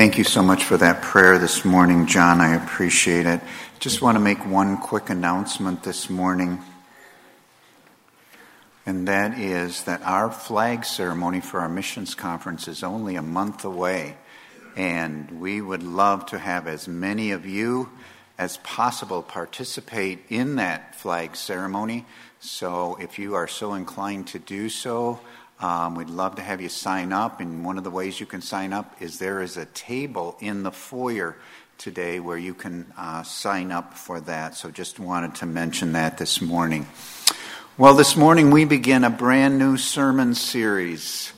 Thank you so much for that prayer this morning, John. I appreciate it. Just want to make one quick announcement this morning, and that is that our flag ceremony for our missions conference is only a month away, and we would love to have as many of you as possible participate in that flag ceremony. So if you are so inclined to do so, um, we'd love to have you sign up, and one of the ways you can sign up is there is a table in the foyer today where you can uh, sign up for that. So just wanted to mention that this morning. Well, this morning we begin a brand new sermon series.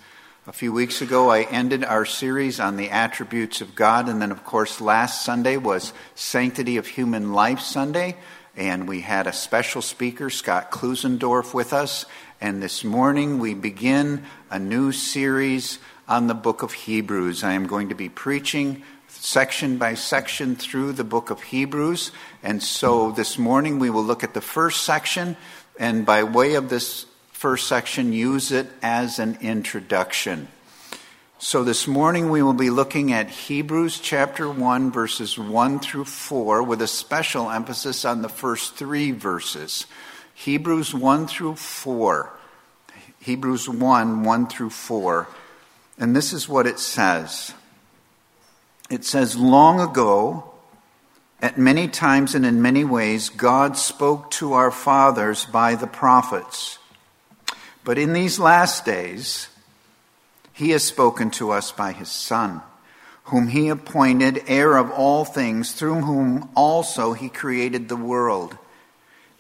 A few weeks ago, I ended our series on the attributes of God, and then, of course, last Sunday was Sanctity of Human Life Sunday, and we had a special speaker, Scott Klusendorf, with us, and this morning we begin a new series on the book of Hebrews. I am going to be preaching section by section through the book of Hebrews. And so this morning we will look at the first section, and by way of this first section, use it as an introduction. So this morning we will be looking at Hebrews chapter 1, verses 1 through 4, with a special emphasis on the first three verses. Hebrews 1 through 4. Hebrews 1 1 through 4. And this is what it says it says, Long ago, at many times and in many ways, God spoke to our fathers by the prophets. But in these last days, he has spoken to us by his Son, whom he appointed heir of all things, through whom also he created the world.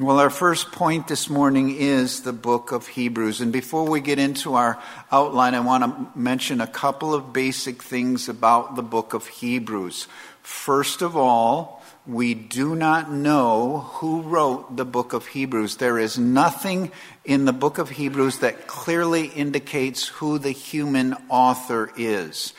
Well, our first point this morning is the book of Hebrews. And before we get into our outline, I want to mention a couple of basic things about the book of Hebrews. First of all, we do not know who wrote the book of Hebrews. There is nothing in the book of Hebrews that clearly indicates who the human author is.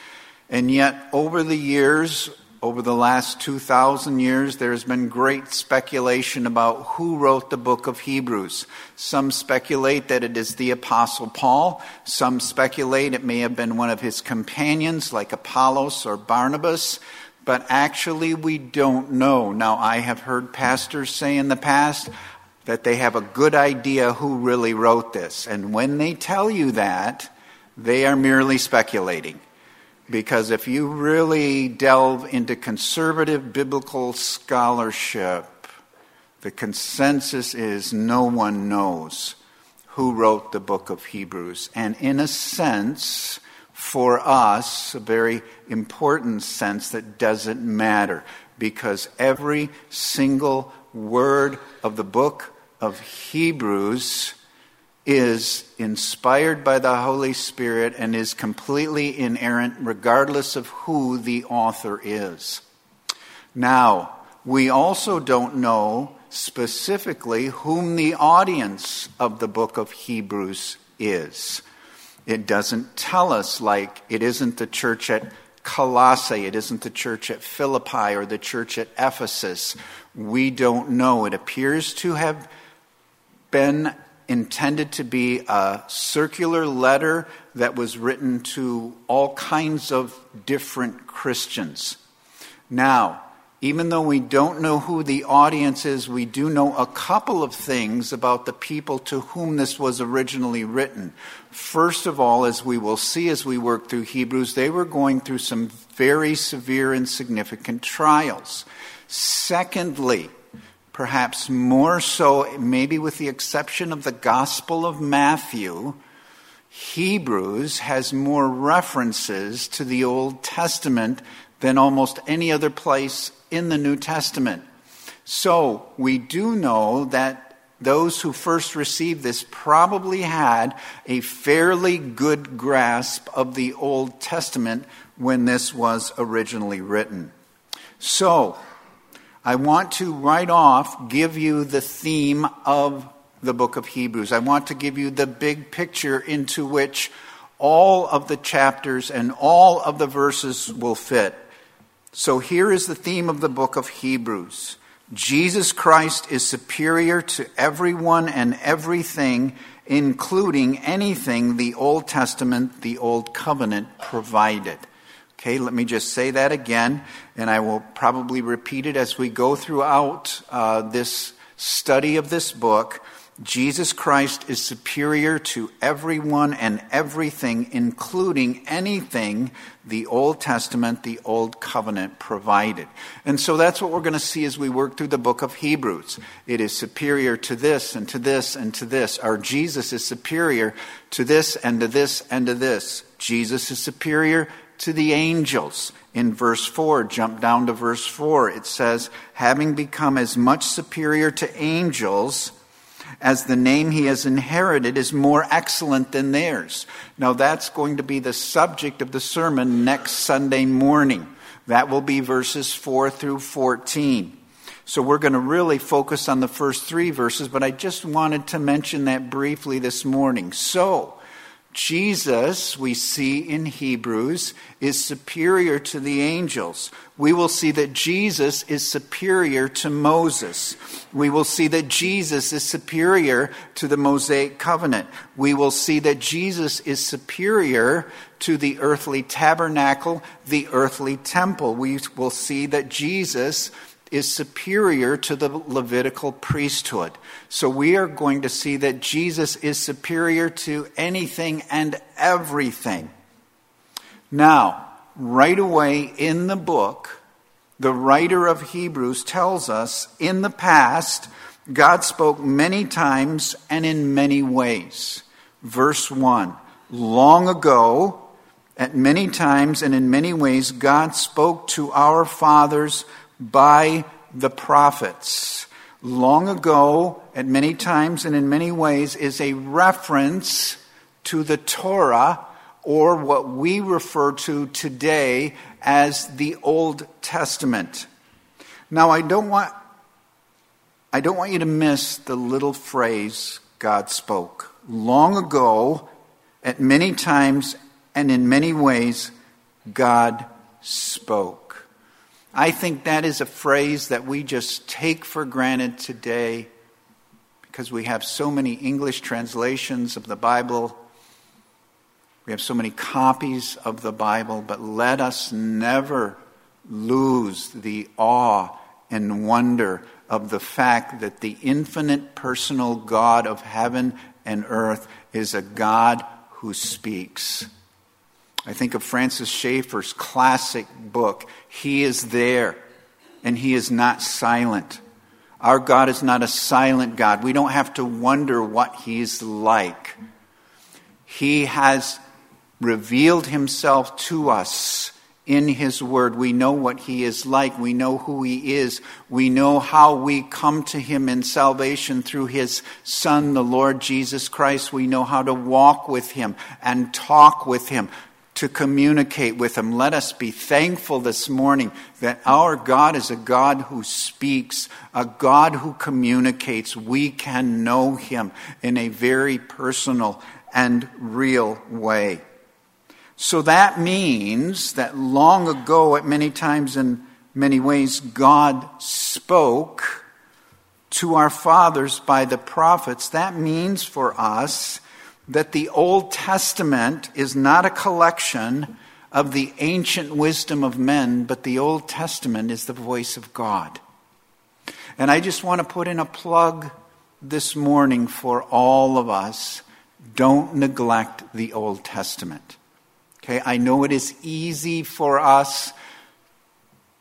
And yet, over the years, over the last 2,000 years, there has been great speculation about who wrote the book of Hebrews. Some speculate that it is the Apostle Paul. Some speculate it may have been one of his companions, like Apollos or Barnabas. But actually, we don't know. Now, I have heard pastors say in the past that they have a good idea who really wrote this. And when they tell you that, they are merely speculating. Because if you really delve into conservative biblical scholarship, the consensus is no one knows who wrote the book of Hebrews. And in a sense, for us, a very important sense that doesn't matter because every single word of the book of Hebrews is inspired by the Holy Spirit and is completely inerrant, regardless of who the author is. Now, we also don't know specifically whom the audience of the book of Hebrews is. It doesn't tell us, like, it isn't the church at Colossae, it isn't the church at Philippi or the church at Ephesus. We don't know. It appears to have been intended to be a circular letter that was written to all kinds of different Christians. Now, even though we don't know who the audience is, we do know a couple of things about the people to whom this was originally written. First of all, as we will see as we work through Hebrews, they were going through some very severe and significant trials. Secondly, perhaps more so, maybe with the exception of the Gospel of Matthew, Hebrews has more references to the Old Testament than almost any other place in the New Testament. So we do know that those who first received this probably had a fairly good grasp of the Old Testament when this was originally written. So, I want to right off give you the theme of the book of Hebrews. I want to give you the big picture into which all of the chapters and all of the verses will fit. So here is the theme of the book of Hebrews Jesus Christ is superior to everyone and everything, including anything the Old Testament, the Old Covenant provided. Okay, let me just say that again, and I will probably repeat it as we go throughout uh, this study of this book. Jesus Christ is superior to everyone and everything, including anything the Old Testament, the Old Covenant provided. And so that's what we're going to see as we work through the book of Hebrews. It is superior to this and to this and to this. Our Jesus is superior to this and to this and to this. Jesus is superior to the angels. In verse 4, jump down to verse 4, it says, having become as much superior to angels as the name he has inherited is more excellent than theirs. Now, that's going to be the subject of the sermon next Sunday morning. That will be verses 4 through 14. So, we're going to really focus on the first three verses, but I just wanted to mention that briefly this morning. So, Jesus, we see in Hebrews, is superior to the angels. We will see that Jesus is superior to Moses. We will see that Jesus is superior to the Mosaic covenant. We will see that Jesus is superior to the earthly tabernacle, the earthly temple. We will see that Jesus is superior to the Levitical priesthood. So we are going to see that Jesus is superior to anything and everything. Now, right away in the book, the writer of Hebrews tells us in the past, God spoke many times and in many ways. Verse 1 Long ago, at many times and in many ways, God spoke to our fathers by the prophets. Long ago, at many times and in many ways, is a reference to the Torah or what we refer to today as the Old Testament. Now, I don't want, I don't want you to miss the little phrase God spoke. Long ago, at many times and in many ways, God spoke. I think that is a phrase that we just take for granted today because we have so many English translations of the Bible. We have so many copies of the Bible, but let us never lose the awe and wonder of the fact that the infinite personal God of heaven and earth is a God who speaks. I think of Francis Schaeffer's classic book, He is There, and He is not silent. Our God is not a silent God. We don't have to wonder what He's like. He has revealed Himself to us in His Word. We know what He is like. We know who He is. We know how we come to Him in salvation through His Son, the Lord Jesus Christ. We know how to walk with Him and talk with Him to communicate with Him. Let us be thankful this morning that our God is a God who speaks, a God who communicates. We can know Him in a very personal and real way. So that means that long ago, at many times in many ways, God spoke to our fathers by the prophets. That means for us that the Old Testament is not a collection of the ancient wisdom of men, but the Old Testament is the voice of God. And I just want to put in a plug this morning for all of us. Don't neglect the Old Testament. Okay, I know it is easy for us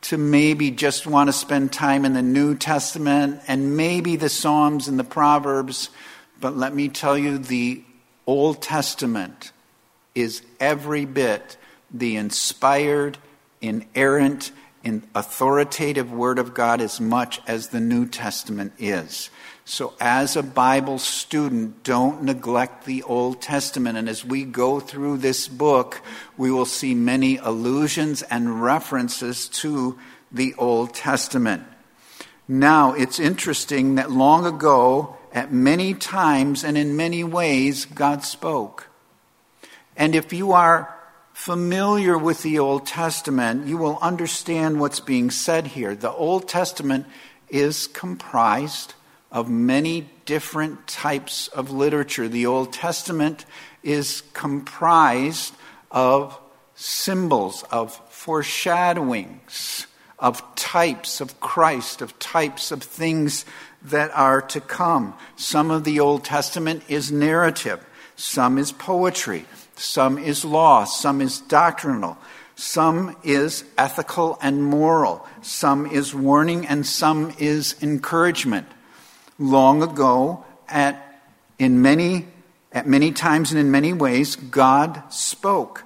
to maybe just want to spend time in the New Testament and maybe the Psalms and the Proverbs, but let me tell you, the Old Testament is every bit the inspired, inerrant, and authoritative Word of God as much as the New Testament is. So, as a Bible student, don't neglect the Old Testament. And as we go through this book, we will see many allusions and references to the Old Testament. Now, it's interesting that long ago, at many times and in many ways, God spoke. And if you are familiar with the Old Testament, you will understand what's being said here. The Old Testament is comprised of many different types of literature. The Old Testament is comprised of symbols, of foreshadowings, of types of Christ, of types of things that are to come. Some of the Old Testament is narrative, some is poetry, some is law, some is doctrinal. Some is ethical and moral. Some is warning and some is encouragement. Long ago, at, in many, at many times and in many ways, God spoke.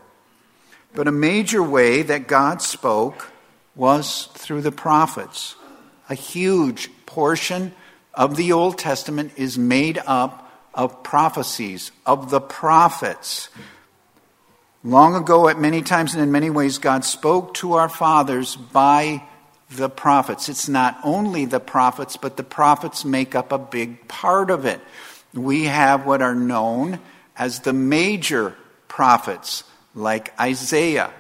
But a major way that God spoke was through the prophets. A huge portion of the Old Testament is made up of prophecies, of the prophets. Long ago, at many times and in many ways, God spoke to our fathers by the prophets. It's not only the prophets, but the prophets make up a big part of it. We have what are known as the major prophets, like Isaiah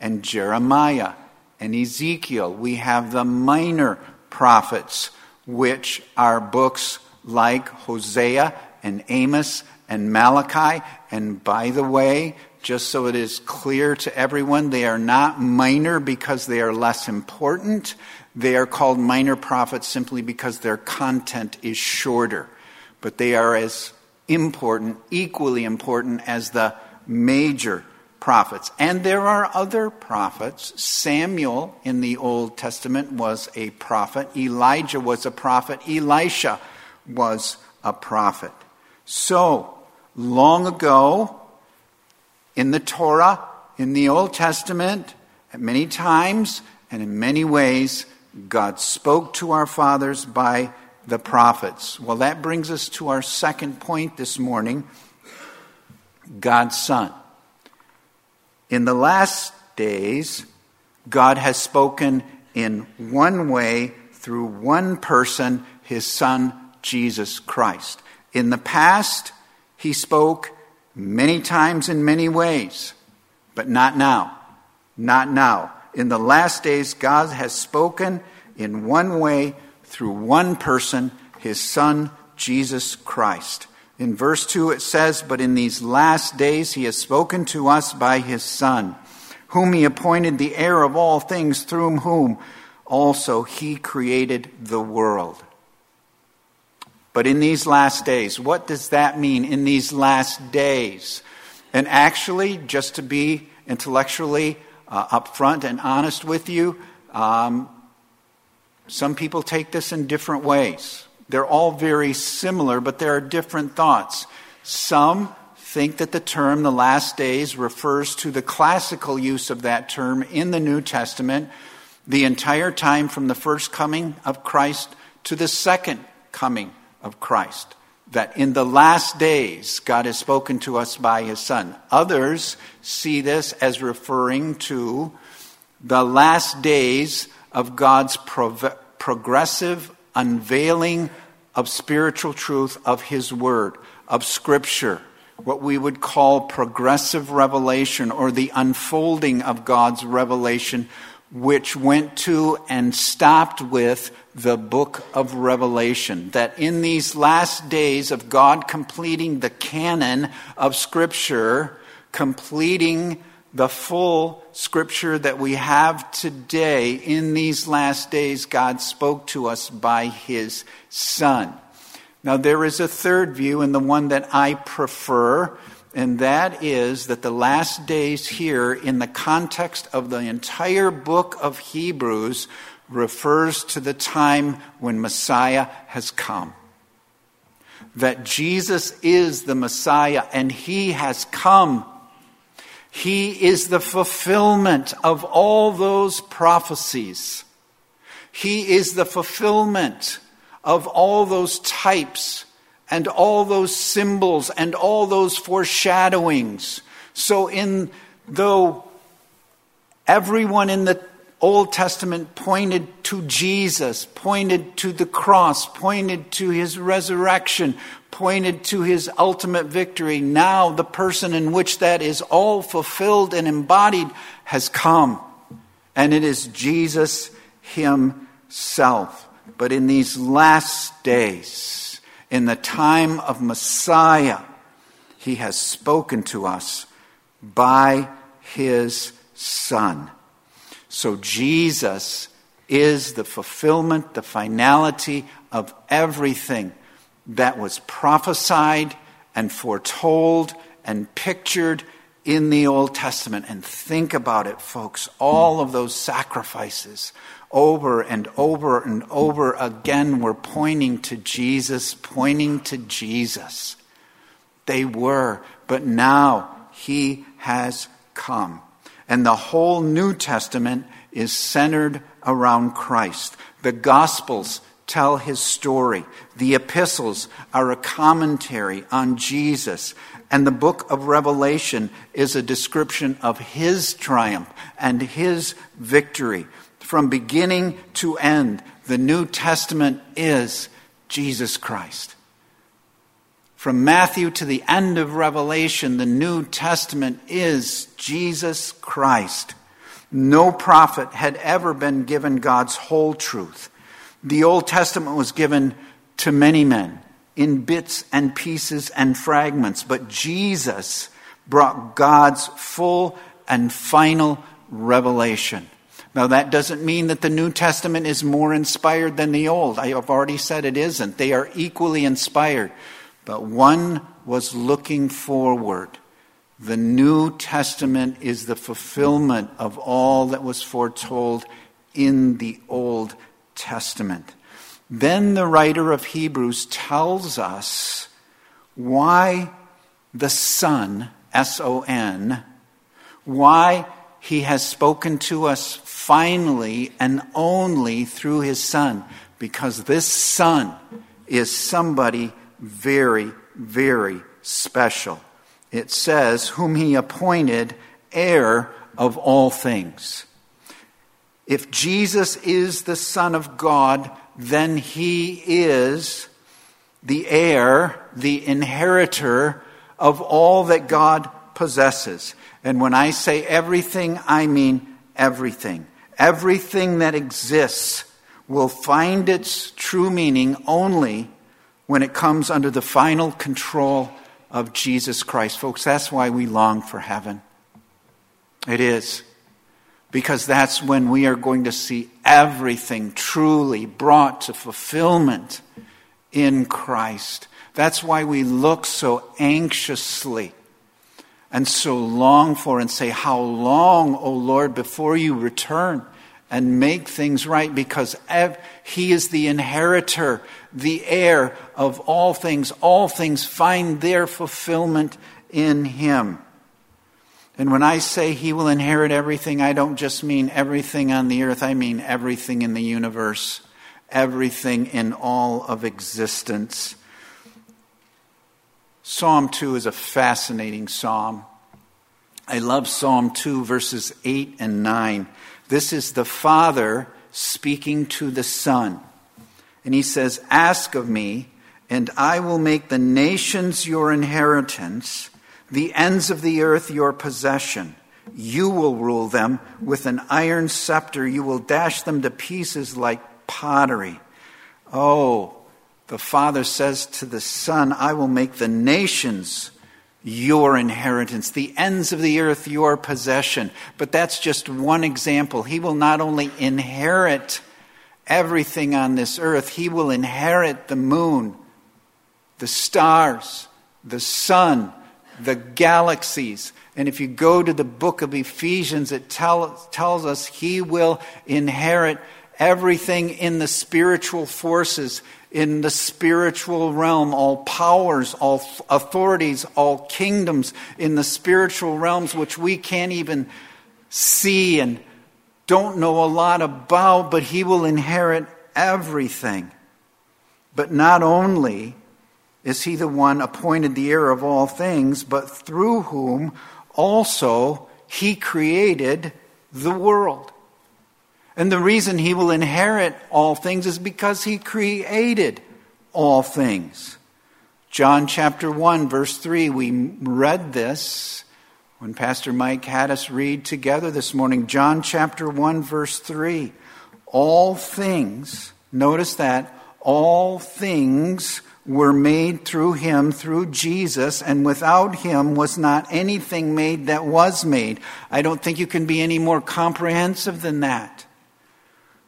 and Jeremiah and Ezekiel. We have the minor prophets, which are books like Hosea and Amos and Malachi. And by the way, just so it is clear to everyone, they are not minor because they are less important. They are called minor prophets simply because their content is shorter. But they are as important, equally important as the major prophets. And there are other prophets. Samuel in the Old Testament was a prophet, Elijah was a prophet, Elisha was a prophet. So, long ago, in the Torah, in the Old Testament, at many times and in many ways, God spoke to our fathers by the prophets. Well, that brings us to our second point this morning God's Son. In the last days, God has spoken in one way through one person, his Son, Jesus Christ. In the past, he spoke many times in many ways, but not now. Not now. In the last days, God has spoken in one way through one person, his Son, Jesus Christ. In verse 2, it says, But in these last days he has spoken to us by his Son, whom he appointed the heir of all things, through whom also he created the world. But in these last days, what does that mean in these last days? And actually, just to be intellectually uh, upfront and honest with you, um, some people take this in different ways. They're all very similar, but there are different thoughts. Some think that the term the last days refers to the classical use of that term in the New Testament the entire time from the first coming of Christ to the second coming of Christ. That in the last days, God has spoken to us by his Son. Others see this as referring to the last days of God's prov- progressive unveiling of spiritual truth of his word, of scripture, what we would call progressive revelation or the unfolding of God's revelation, which went to and stopped with the book of Revelation. That in these last days of God completing the canon of Scripture, completing the full Scripture that we have today, in these last days, God spoke to us by His Son. Now, there is a third view, and the one that I prefer, and that is that the last days here, in the context of the entire book of Hebrews, refers to the time when Messiah has come. That Jesus is the Messiah and he has come. He is the fulfillment of all those prophecies. He is the fulfillment of all those types and all those symbols and all those foreshadowings. So, in though everyone in the Old Testament pointed to Jesus, pointed to the cross, pointed to his resurrection, pointed to his ultimate victory. Now, the person in which that is all fulfilled and embodied has come. And it is Jesus himself. But in these last days, in the time of Messiah, he has spoken to us by his Son. So Jesus is the fulfillment, the finality of everything that was prophesied and foretold and pictured in the Old Testament. And think about it, folks. All of those sacrifices over and over and over again were pointing to Jesus, pointing to Jesus. They were, but now he has come. And the whole New Testament is centered around Christ. The Gospels tell his story. The epistles are a commentary on Jesus. And the book of Revelation is a description of his triumph and his victory. From beginning to end, the New Testament is Jesus Christ. From Matthew to the end of Revelation, the New Testament is Jesus Christ. No prophet had ever been given God's whole truth. The Old Testament was given to many men in bits and pieces and fragments, but Jesus brought God's full and final revelation. Now, that doesn't mean that the New Testament is more inspired than the Old. I have already said it isn't. They are equally inspired but one was looking forward. The New Testament is the fulfillment of all that was foretold in the Old Testament. Then the writer of Hebrews tells us why the Son, S O N, why he has spoken to us finally and only through his Son. Because this Son is somebody very, very special. It says, Whom he appointed heir of all things. If Jesus is the Son of God, then he is the heir, the inheritor of all that God possesses. And when I say everything, I mean everything. Everything that exists will find its true meaning only when it comes under the final control of Jesus Christ. Folks, that's why we long for heaven. It is. Because that's when we are going to see everything truly brought to fulfillment in Christ. That's why we look so anxiously and so long for and say, How long, O Lord, before you return? And make things right because he is the inheritor, the heir of all things. All things find their fulfillment in him. And when I say he will inherit everything, I don't just mean everything on the earth, I mean everything in the universe, everything in all of existence. Psalm 2 is a fascinating psalm. I love Psalm 2, verses 8 and 9. This is the Father speaking to the Son. And he says, Ask of me, and I will make the nations your inheritance, the ends of the earth your possession. You will rule them with an iron scepter. You will dash them to pieces like pottery. Oh, the Father says to the Son, I will make the nations your inheritance, the ends of the earth your possession. But that's just one example. He will not only inherit everything on this earth, he will inherit the moon, the stars, the sun, the galaxies. And if you go to the book of Ephesians, it tell, tells us he will inherit everything in the spiritual forces in the spiritual realm, all powers, all authorities, all kingdoms in the spiritual realms, which we can't even see and don't know a lot about, but he will inherit everything. But not only is he the one appointed the heir of all things, but through whom also he created the world. And the reason he will inherit all things is because he created all things. John chapter 1, verse 3, we read this when Pastor Mike had us read together this morning. John chapter 1, verse 3. All things, notice that, all things were made through him, through Jesus, and without him was not anything made that was made. I don't think you can be any more comprehensive than that.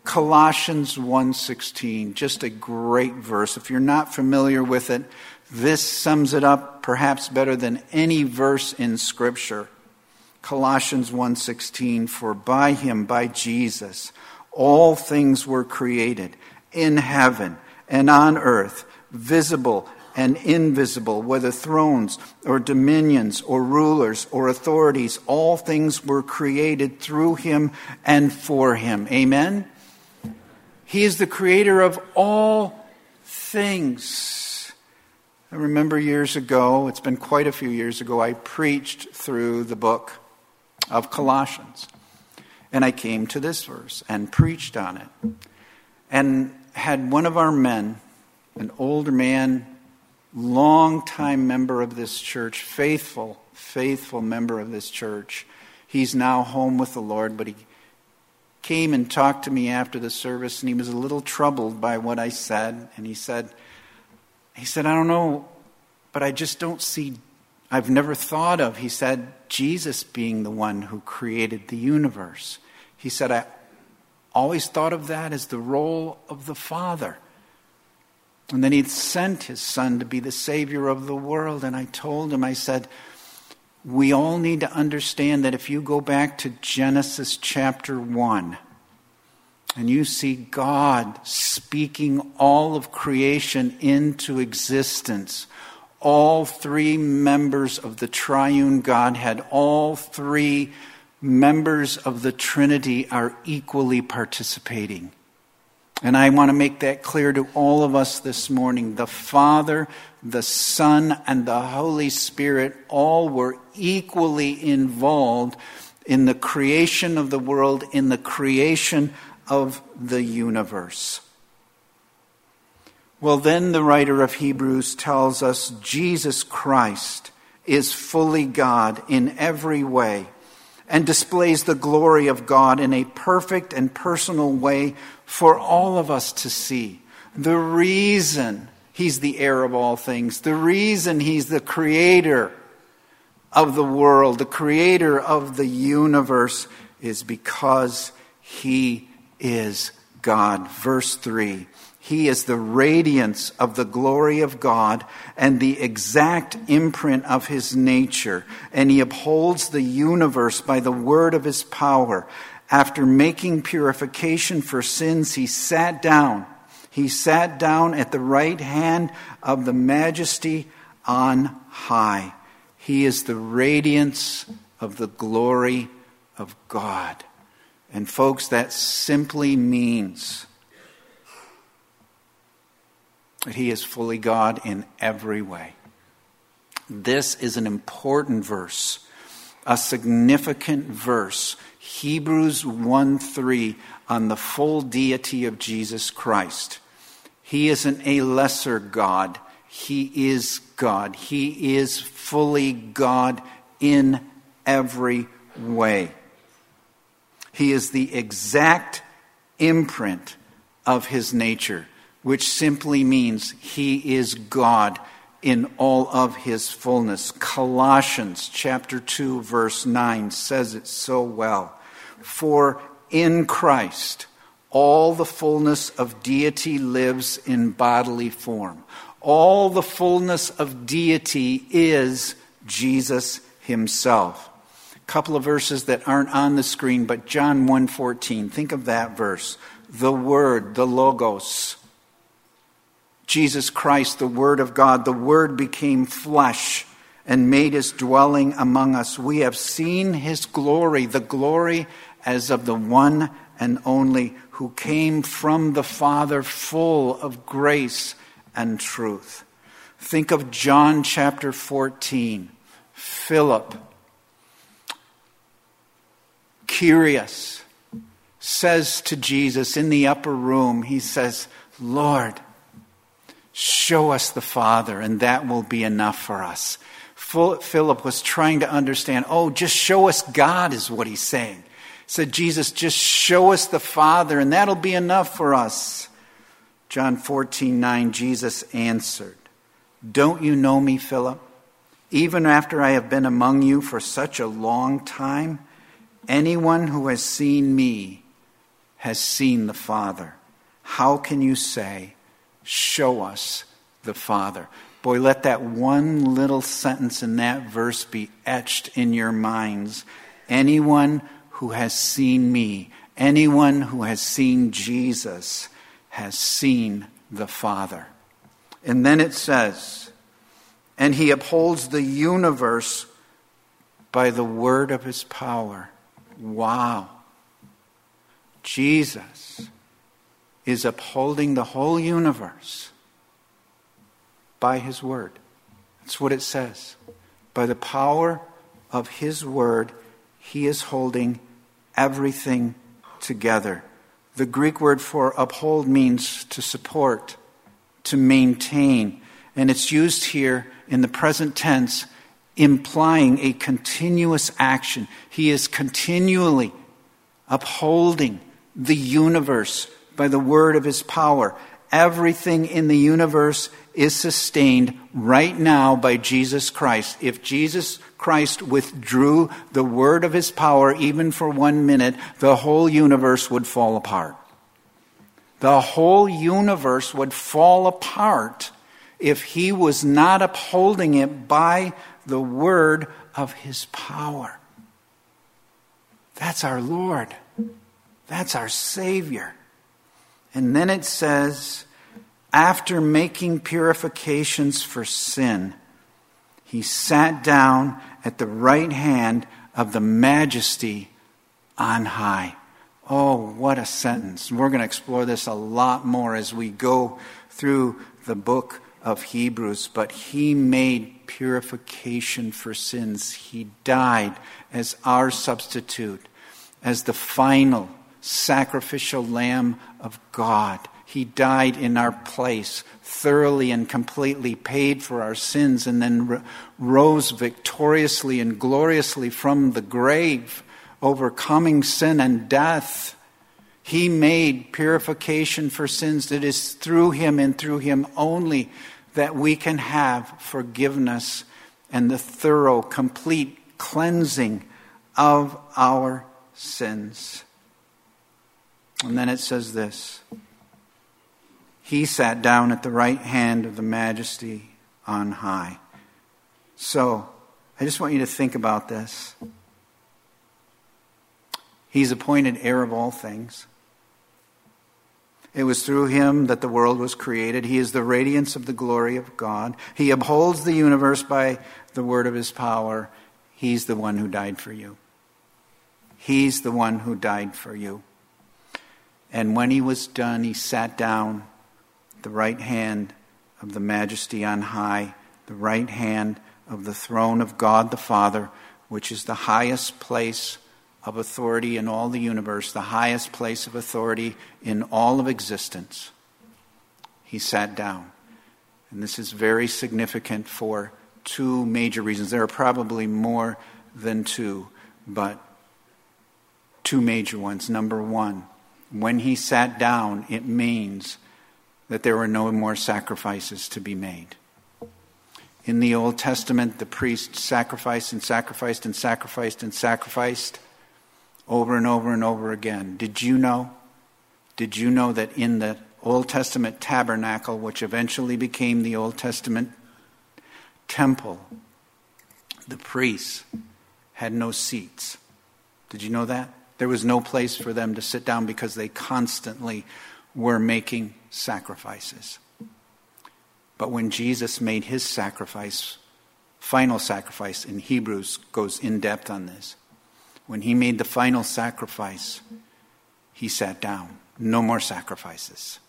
Colossians 1:16, just a great verse. If you're not familiar with it, this sums it up perhaps better than any verse in scripture. Colossians 1:16 for by him by Jesus all things were created in heaven and on earth visible and invisible whether thrones or dominions or rulers or authorities all things were created through him and for him amen he is the creator of all things. I remember years ago, it's been quite a few years ago, I preached through the book of Colossians. And I came to this verse and preached on it. And had one of our men, an older man, long-time member of this church, faithful, faithful member of this church. He's now home with the Lord, but he came and talked to me after the service, and he was a little troubled by what I said. And he said, he said, I don't know, but I just don't see, I've never thought of, he said, Jesus being the one who created the universe. He said, I always thought of that as the role of the Father. And then he'd sent his son to be the Savior of the world. And I told him, I said, we all need to understand that if you go back to Genesis chapter 1 and you see God speaking all of creation into existence, all three members of the triune Godhead, all three members of the Trinity are equally participating. And I want to make that clear to all of us this morning. The Father, the Son, and the Holy Spirit all were equally involved in the creation of the world, in the creation of the universe. Well, then the writer of Hebrews tells us Jesus Christ is fully God in every way and displays the glory of God in a perfect and personal way for all of us to see. The reason he's the heir of all things, the reason he's the creator of the world, the creator of the universe, is because he is God. Verse 3 He is the radiance of the glory of God and the exact imprint of his nature, and he upholds the universe by the word of his power. After making purification for sins, he sat down. He sat down at the right hand of the majesty on high. He is the radiance of the glory of God. And, folks, that simply means that He is fully God in every way. This is an important verse, a significant verse Hebrews 1 3 on the full deity of Jesus Christ. He isn't a lesser God, He is God. He is fully God in every way. He is the exact imprint of His nature, which simply means He is God in all of his fullness. Colossians chapter 2 verse 9 says it so well. For in Christ, all the fullness of deity lives in bodily form. All the fullness of deity is Jesus himself. A couple of verses that aren't on the screen, but John 1:14. Think of that verse. The word, the logos. Jesus Christ, the word of God, the word became flesh and made his dwelling among us. We have seen his glory, the glory as of the one and only who came from the Father, full of grace and truth. Think of John chapter 14. Philip, curious, says to Jesus in the upper room, he says, Lord, show us the Father, and that will be enough for us. Philip was trying to understand, oh, just show us God, is what he's saying. Said, Jesus, just show us the Father, and that'll be enough for us. John 14, 9, Jesus answered, Don't you know me, Philip? Even after I have been among you for such a long time, anyone who has seen me has seen the Father. How can you say, Show us the Father? Boy, let that one little sentence in that verse be etched in your minds. Anyone who has seen me, anyone who has seen Jesus, has seen the Father. And then it says, and he upholds the universe by the word of his power. Wow. Jesus is upholding the whole universe by his word. That's what it says. By the power of his word, he is holding everything together. The Greek word for uphold means to support, to maintain, and it's used here in the present tense, implying a continuous action. He is continually upholding the universe by the word of his power. Everything in the universe is sustained right now by Jesus Christ. If Jesus Christ withdrew the word of his power even for one minute, the whole universe would fall apart. The whole universe would fall apart if he was not upholding it by the word of his power. That's our Lord. That's our Savior. And then it says, after making purifications for sin, he sat down at the right hand of the majesty on high. Oh, what a sentence. We're going to explore this a lot more as we go through the book of Hebrews. But he made purification for sins. He died as our substitute, as the final sacrificial lamb of God. He died in our place, thoroughly and completely paid for our sins, and then rose victoriously and gloriously from the grave, overcoming sin and death. He made purification for sins that is through him and through him only that we can have forgiveness and the thorough, complete cleansing of our sins. And then it says this he sat down at the right hand of the majesty on high. So, I just want you to think about this. He's appointed heir of all things. It was through him that the world was created. He is the radiance of the glory of God. He upholds the universe by the word of his power. He's the one who died for you. He's the one who died for you. And when he was done, he sat down the right hand of the majesty on high, the right hand of the throne of God the Father, which is the highest place of authority in all the universe, the highest place of authority in all of existence. He sat down. And this is very significant for two major reasons. There are probably more than two, but two major ones. Number one, when he sat down, it means that there were no more sacrifices to be made. In the Old Testament, the priest sacrificed and sacrificed and sacrificed and sacrificed over and over and over again. Did you know? Did you know that in the Old Testament tabernacle, which eventually became the Old Testament temple, the priests had no seats? Did you know that? There was no place for them to sit down because they constantly were making sacrifices. But when Jesus made his sacrifice, final sacrifice in Hebrews goes in depth on this. When he made the final sacrifice, he sat down. No more sacrifices.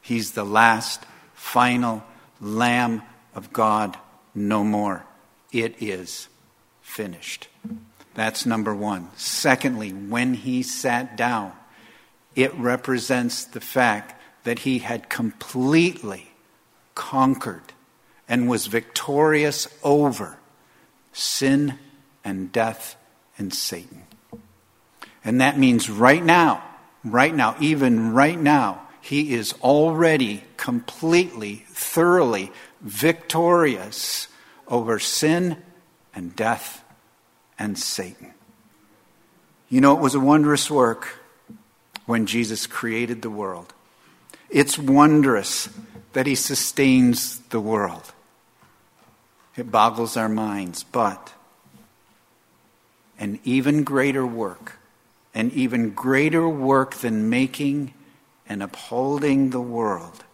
He's the last, final Lamb of God. No more. It is finished. That's number one. Secondly, when he sat down, it represents the fact that he had completely conquered and was victorious over sin and death and Satan. And that means right now, right now, even right now, he is already completely, thoroughly victorious over sin and death and Satan. You know, it was a wondrous work when Jesus created the world. It's wondrous that he sustains the world. It boggles our minds, but an even greater work, an even greater work than making and upholding the world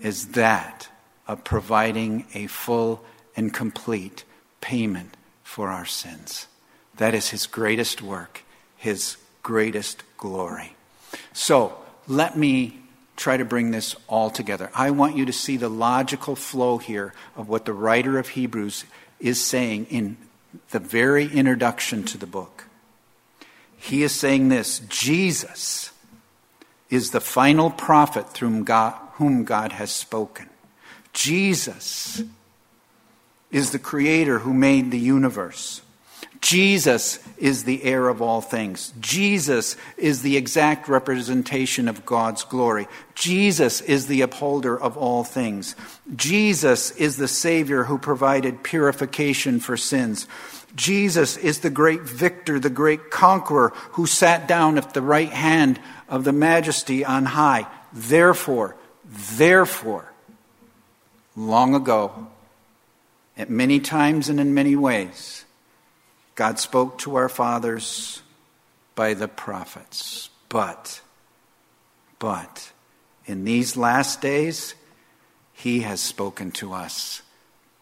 is that of providing a full and complete payment for our sins. That is his greatest work, his greatest glory. So let me try to bring this all together. I want you to see the logical flow here of what the writer of Hebrews is saying in the very introduction to the book. He is saying this Jesus is the final prophet through God, whom God has spoken. Jesus is the creator who made the universe. Jesus is the heir of all things. Jesus is the exact representation of God's glory. Jesus is the upholder of all things. Jesus is the Savior who provided purification for sins. Jesus is the great victor, the great conqueror who sat down at the right hand of the majesty on high. Therefore, therefore, long ago, at many times and in many ways, God spoke to our fathers by the prophets. But, but, in these last days, He has spoken to us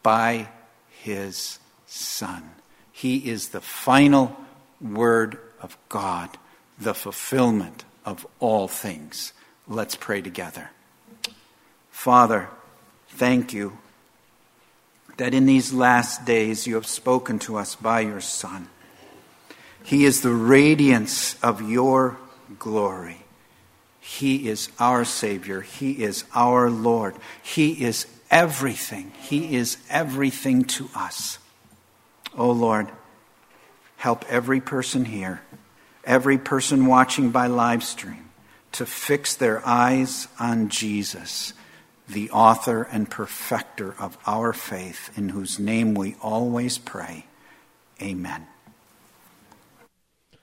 by His Son. He is the final word of God, the fulfillment of all things. Let's pray together. Father, thank you that in these last days you have spoken to us by your Son. He is the radiance of your glory. He is our Savior. He is our Lord. He is everything. He is everything to us. Oh Lord, help every person here, every person watching by live stream, to fix their eyes on Jesus the author and perfecter of our faith, in whose name we always pray. Amen.